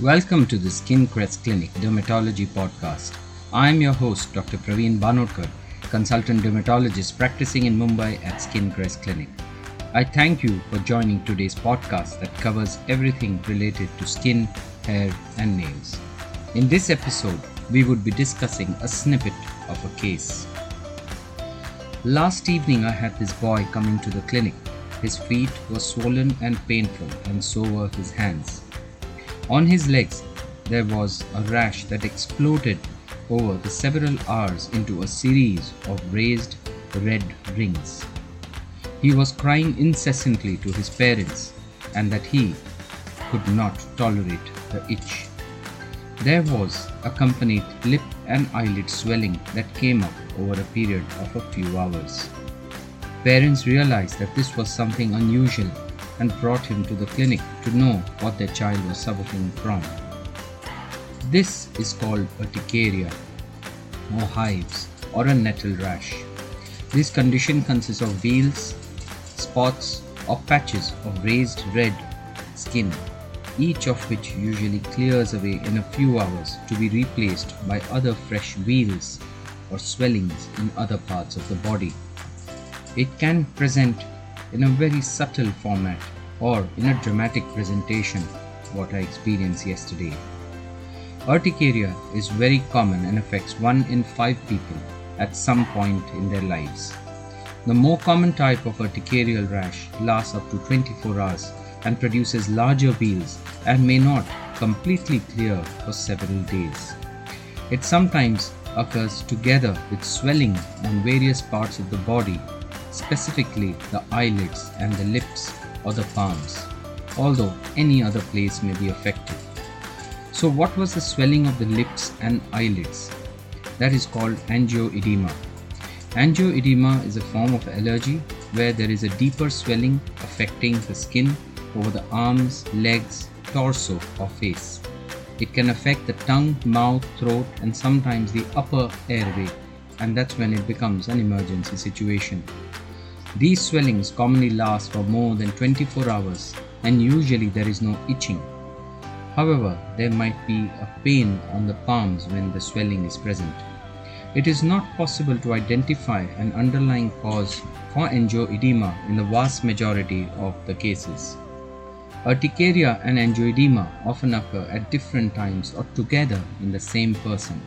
Welcome to the Skin Crest Clinic Dermatology Podcast. I am your host, Dr. Praveen Banodkar, consultant dermatologist practicing in Mumbai at Skin Crest Clinic. I thank you for joining today's podcast that covers everything related to skin, hair, and nails. In this episode, we would be discussing a snippet of a case. Last evening, I had this boy coming to the clinic. His feet were swollen and painful, and so were his hands. On his legs, there was a rash that exploded over the several hours into a series of raised red rings. He was crying incessantly to his parents and that he could not tolerate the itch. There was accompanied lip and eyelid swelling that came up over a period of a few hours. Parents realized that this was something unusual and brought him to the clinic to know what their child was suffering from. This is called urticaria, or hives, or a nettle rash. This condition consists of wheals, spots, or patches of raised red skin, each of which usually clears away in a few hours to be replaced by other fresh wheals or swellings in other parts of the body. It can present in a very subtle format or in a dramatic presentation, what I experienced yesterday. Urticaria is very common and affects 1 in 5 people at some point in their lives. The more common type of urticarial rash lasts up to 24 hours and produces larger wheals and may not completely clear for several days. It sometimes occurs together with swelling on various parts of the body specifically the eyelids and the lips or the palms, although any other place may be affected. So, what was the swelling of the lips and eyelids? That is called angioedema. Angioedema is a form of allergy where there is a deeper swelling affecting the skin over the arms, legs, torso, or face. It can affect the tongue, mouth, throat, and sometimes the upper airway, and that's when it becomes an emergency situation. These swellings commonly last for more than 24 hours and usually there is no itching. However, there might be a pain on the palms when the swelling is present. It is not possible to identify an underlying cause for angioedema in the vast majority of the cases. Urticaria and angioedema often occur at different times or together in the same person.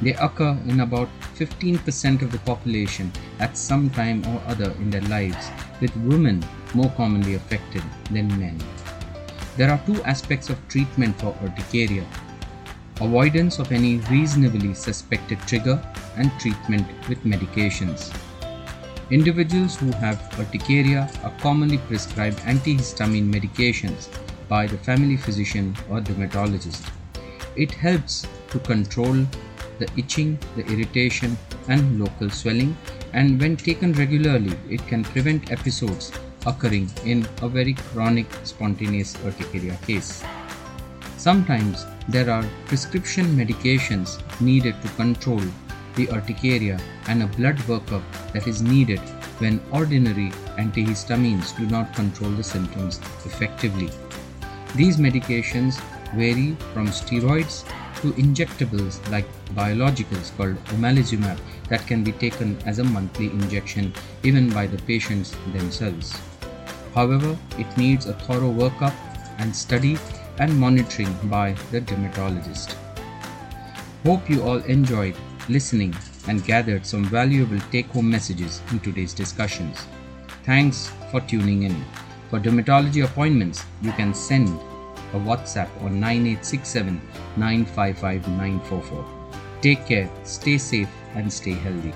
They occur in about 15% of the population at some time or other in their lives, with women more commonly affected than men. There are two aspects of treatment for urticaria avoidance of any reasonably suspected trigger and treatment with medications. Individuals who have urticaria are commonly prescribed antihistamine medications by the family physician or dermatologist. It helps to control the itching, the irritation, and local swelling, and when taken regularly, it can prevent episodes occurring in a very chronic spontaneous urticaria case. Sometimes there are prescription medications needed to control the urticaria and a blood workup that is needed when ordinary antihistamines do not control the symptoms effectively. These medications vary from steroids to injectables like biologicals called omalizumab that can be taken as a monthly injection even by the patients themselves. However, it needs a thorough workup and study and monitoring by the dermatologist. Hope you all enjoyed listening and gathered some valuable take home messages in today's discussions. Thanks for tuning in. For dermatology appointments, you can send a WhatsApp on 9867 955 944. Take care, stay safe, and stay healthy.